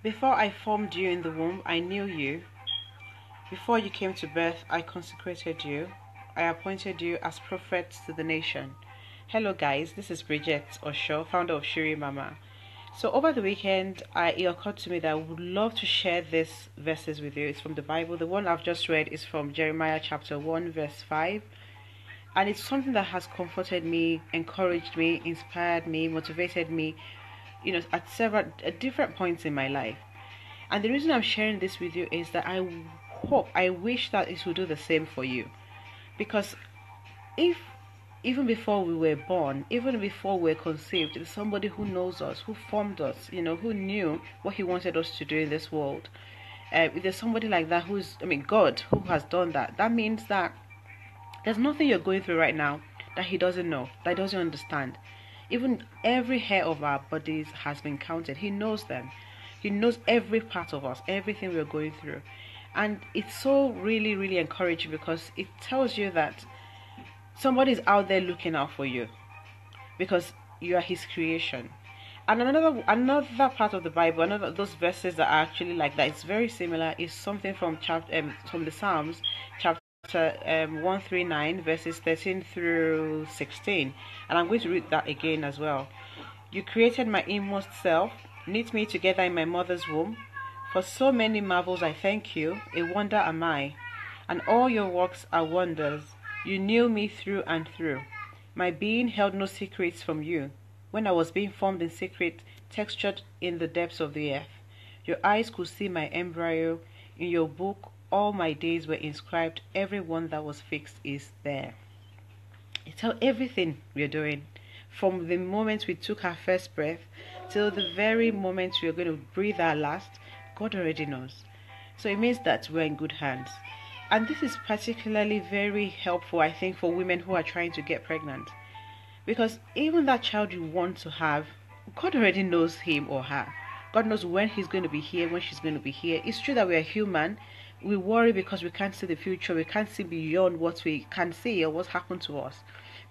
Before I formed you in the womb, I knew you. Before you came to birth, I consecrated you. I appointed you as prophet to the nation. Hello, guys. This is Bridget Osho, founder of Shiri Mama. So over the weekend, I, it occurred to me that I would love to share these verses with you. It's from the Bible. The one I've just read is from Jeremiah chapter 1, verse 5. And it's something that has comforted me, encouraged me, inspired me, motivated me, you know, at several at different points in my life. And the reason I'm sharing this with you is that I hope, I wish that it will do the same for you. Because if even before we were born, even before we were conceived, there's somebody who knows us, who formed us, you know, who knew what He wanted us to do in this world. Uh, if there's somebody like that who's, I mean, God who has done that, that means that there's nothing you're going through right now that He doesn't know, that He doesn't understand. Even every hair of our bodies has been counted. He knows them. He knows every part of us, everything we're going through. And it's so really, really encouraging because it tells you that somebody's out there looking out for you because you are his creation and another another part of the bible another those verses that are actually like that it's very similar is something from chapter um, from the psalms chapter um, 139 verses 13 through 16 and i'm going to read that again as well you created my inmost self knit me together in my mother's womb for so many marvels i thank you a wonder am i and all your works are wonders you knew me through and through. My being held no secrets from you. When I was being formed in secret, textured in the depths of the earth, your eyes could see my embryo. In your book, all my days were inscribed. Every one that was fixed is there. How everything we're doing, from the moment we took our first breath till the very moment we're going to breathe our last, God already knows. So it means that we're in good hands. And this is particularly very helpful, I think, for women who are trying to get pregnant. Because even that child you want to have, God already knows him or her. God knows when he's going to be here, when she's going to be here. It's true that we are human. We worry because we can't see the future. We can't see beyond what we can see or what's happened to us.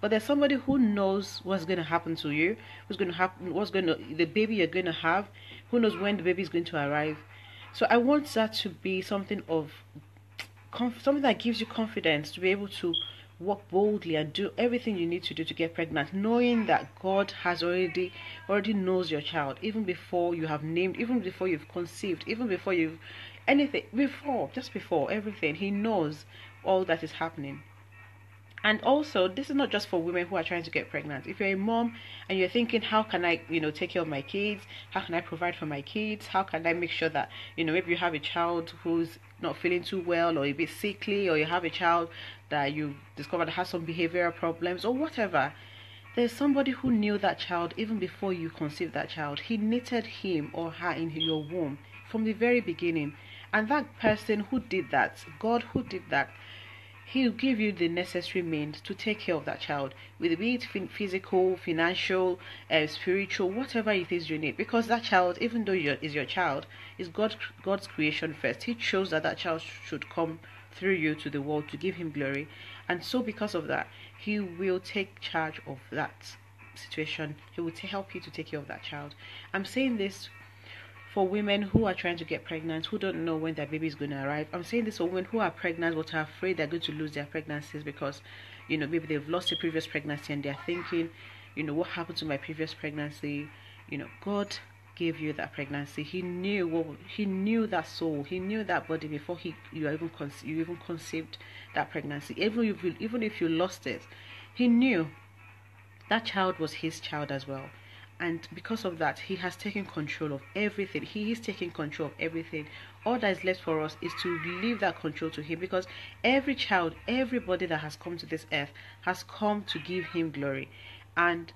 But there's somebody who knows what's going to happen to you, what's going to happen, what's going to, the baby you're going to have, who knows when the baby is going to arrive. So I want that to be something of something that gives you confidence to be able to walk boldly and do everything you need to do to get pregnant knowing that god has already already knows your child even before you have named even before you've conceived even before you've anything before just before everything he knows all that is happening. And also this is not just for women who are trying to get pregnant. If you're a mom and you're thinking how can i you know take care of my kids? How can i provide for my kids? How can i make sure that you know maybe you have a child who's not feeling too well or a bit sickly or you have a child that you discovered has some behavioral problems or whatever there's somebody who knew that child even before you conceived that child. He knitted him or her in your womb from the very beginning and that person who did that god who did that He'll give you the necessary means to take care of that child, with be it physical, financial, uh, spiritual, whatever it is you need. Because that child, even though is your child, is God, God's creation first. He chose that that child should come through you to the world to give Him glory, and so because of that, He will take charge of that situation. He will help you to take care of that child. I'm saying this for women who are trying to get pregnant, who don't know when their baby is going to arrive. I'm saying this for women who are pregnant but are afraid they're going to lose their pregnancies because, you know, maybe they've lost a previous pregnancy and they're thinking, you know, what happened to my previous pregnancy? You know, God gave you that pregnancy. He knew what He knew that soul. He knew that body before He you even conce- you even conceived that pregnancy. Even if you, even if you lost it, He knew that child was His child as well and because of that he has taken control of everything. He is taking control of everything. All that is left for us is to leave that control to him because every child everybody that has come to this earth has come to give him glory. And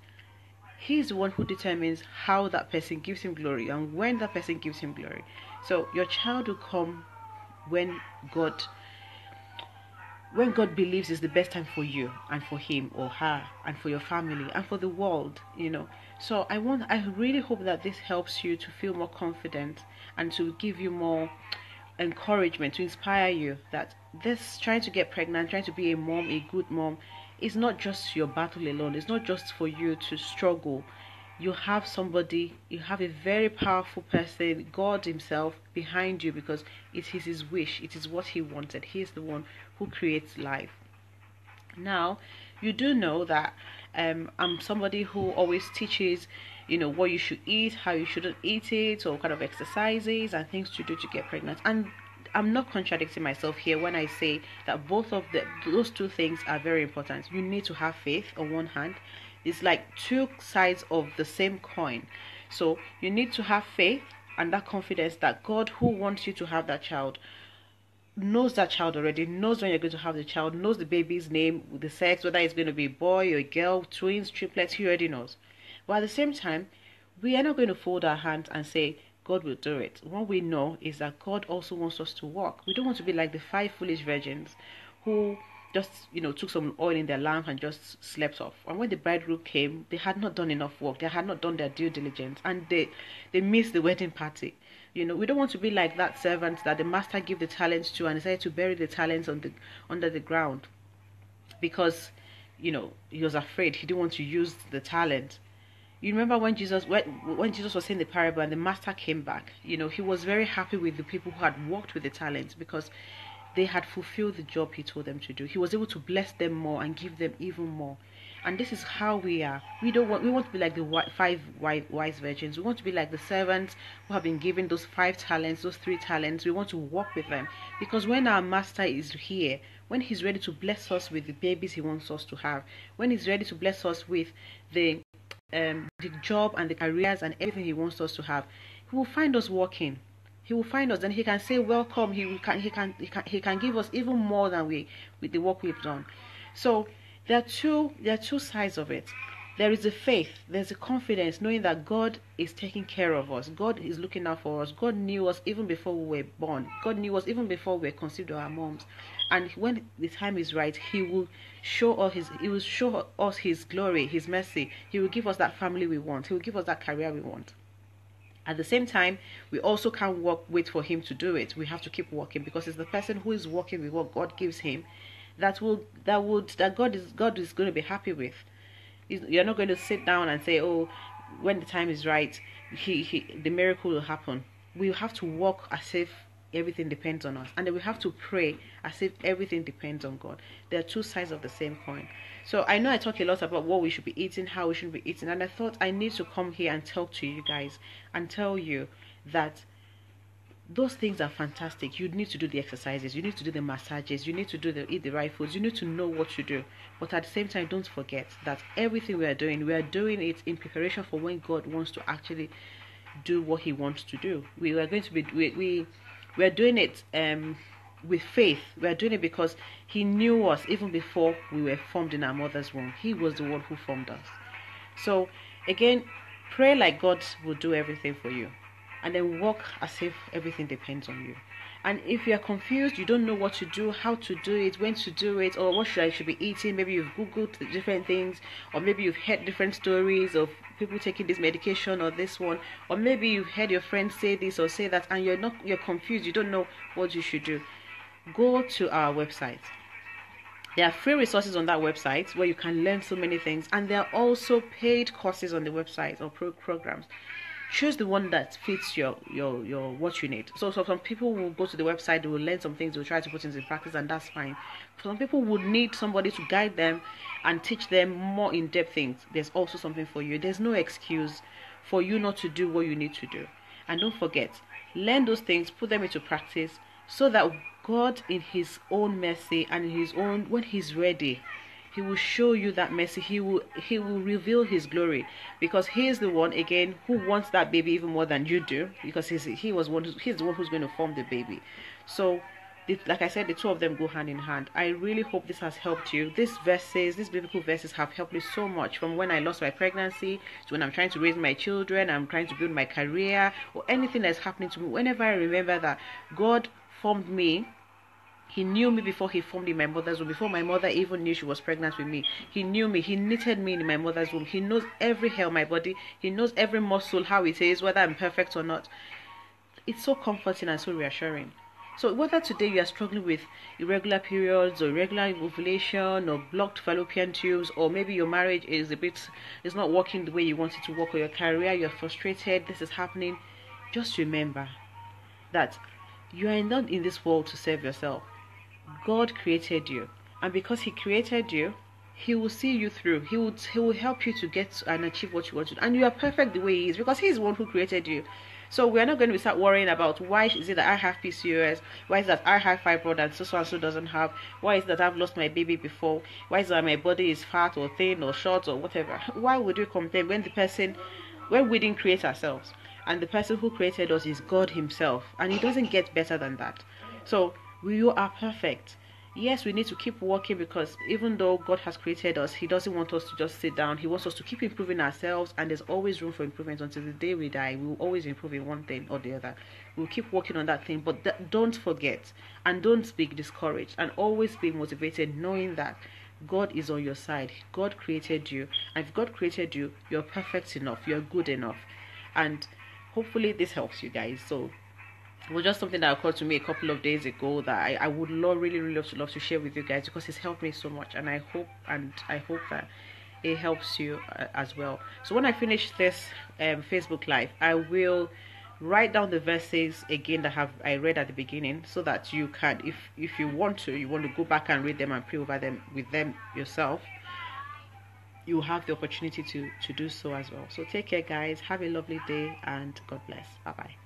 he is the one who determines how that person gives him glory and when that person gives him glory. So your child will come when god when God believes is the best time for you and for him or her and for your family and for the world, you know. So I want I really hope that this helps you to feel more confident and to give you more encouragement to inspire you that this trying to get pregnant, trying to be a mom, a good mom is not just your battle alone. It's not just for you to struggle. You have somebody, you have a very powerful person, God Himself, behind you because it is His wish, it is what He wanted. He is the one who creates life. Now, you do know that um, I'm somebody who always teaches, you know, what you should eat, how you shouldn't eat it, or kind of exercises and things to do to get pregnant. And I'm not contradicting myself here when I say that both of the those two things are very important. You need to have faith on one hand. It's like two sides of the same coin. So you need to have faith and that confidence that God who wants you to have that child knows that child already, knows when you're going to have the child, knows the baby's name, the sex, whether it's going to be a boy or a girl, twins, triplets, he already knows. But at the same time, we are not going to fold our hands and say, God will do it. What we know is that God also wants us to walk. We don't want to be like the five foolish virgins who just, you know, took some oil in their lamp and just slept off. And when the bridegroom came, they had not done enough work. They had not done their due diligence and they they missed the wedding party. You know, we don't want to be like that servant that the master gave the talents to and decided to bury the talents on the under the ground because, you know, he was afraid he didn't want to use the talent you remember when Jesus when, when Jesus was saying the parable and the master came back, you know, he was very happy with the people who had worked with the talents because they had fulfilled the job he told them to do. He was able to bless them more and give them even more. And this is how we are. We don't want we want to be like the five wise virgins. We want to be like the servants who have been given those five talents, those three talents. We want to walk with them because when our master is here, when he's ready to bless us with the babies he wants us to have, when he's ready to bless us with the um, the job and the careers and everything he wants us to have, he will find us working. He will find us, and he can say, "Welcome." He can, he can, he can, he can give us even more than we with the work we've done. So there are two, there are two sides of it. There is a faith, there's a confidence, knowing that God is taking care of us. God is looking out for us. God knew us even before we were born. God knew us even before we were conceived of our moms and when the time is right he will show us his he will show us his glory his mercy he will give us that family we want he will give us that career we want at the same time we also can't work wait for him to do it. We have to keep working because it's the person who is working with what god gives him that will that would that god is god is going to be happy with. You're not going to sit down and say oh when the time is right he, he the miracle will happen. We have to work as if everything depends on us. And we have to pray as if everything depends on God. There are two sides of the same coin. So I know I talk a lot about what we should be eating, how we should be eating, and I thought I need to come here and talk to you guys and tell you that those things are fantastic. You need to do the exercises, you need to do the massages, you need to do the eat the right foods, you need to know what to do. But at the same time, don't forget that everything we are doing, we are doing it in preparation for when God wants to actually do what He wants to do. We are going to be we, we we're doing it um, with faith. We're doing it because He knew us even before we were formed in our mother's womb. He was the one who formed us. So, again, pray like God will do everything for you. And then walk as if everything depends on you. And if you are confused, you don't know what to do, how to do it, when to do it, or what should I should be eating, maybe you've googled different things, or maybe you've heard different stories of people taking this medication or this one or maybe you've heard your friends say this or say that and you're not you're confused you don't know what you should do. Go to our website. There are free resources on that website where you can learn so many things and there are also paid courses on the website or pro- programs choose the one that fits your your your what you need. So, so some people will go to the website they will learn some things they will try to put into practice and that's fine. Some people would need somebody to guide them and teach them more in-depth things. There's also something for you. There's no excuse for you not to do what you need to do. And don't forget learn those things put them into practice so that god in his own mercy and in his own when he's ready he will show you that mercy he will he will reveal his glory because he is the one again who wants that baby even more than you do because he's he was one he's the one who's going to form the baby so like I said, the two of them go hand in hand. I really hope this has helped you. These verses, these biblical verses have helped me so much from when I lost my pregnancy to when I'm trying to raise my children, I'm trying to build my career, or anything that's happening to me. Whenever I remember that God formed me he knew me before he formed in my mother's womb, before my mother even knew she was pregnant with me. He knew me. He knitted me in my mother's womb. He knows every hair on my body. He knows every muscle, how it is, whether I'm perfect or not. It's so comforting and so reassuring. So whether today you are struggling with irregular periods or irregular ovulation or blocked fallopian tubes or maybe your marriage is a bit is not working the way you want it to work or your career, you're frustrated, this is happening, just remember that you are not in this world to serve yourself. God created you. And because He created you, He will see you through. He will He will help you to get and achieve what you want to. And you are perfect the way He is because He is the one who created you. So we're not going to start worrying about why is it that I have PCOS, why is that I have fibroid and so, so and so doesn't have, why is that I've lost my baby before, why is that my body is fat or thin or short or whatever. Why would you complain when the person, when we didn't create ourselves? and the person who created us is God Himself, and it doesn't get better than that. So we are perfect. Yes, we need to keep working because even though God has created us, He doesn't want us to just sit down. He wants us to keep improving ourselves, and there's always room for improvement until the day we die. We will always improve in one thing or the other. We'll keep working on that thing, but th- don't forget and don't be discouraged, and always be motivated, knowing that God is on your side. God created you, and if God created you, you're perfect enough, you're good enough, and hopefully this helps you guys so it was just something that occurred to me a couple of days ago that I, I would love really really love to love to share with you guys because it's helped me so much and I hope and I hope that it helps you uh, as well. So when I finish this um, Facebook live I will write down the verses again that have I read at the beginning so that you can if if you want to you want to go back and read them and pray over them with them yourself you have the opportunity to to do so as well. So take care guys. Have a lovely day and god bless. Bye bye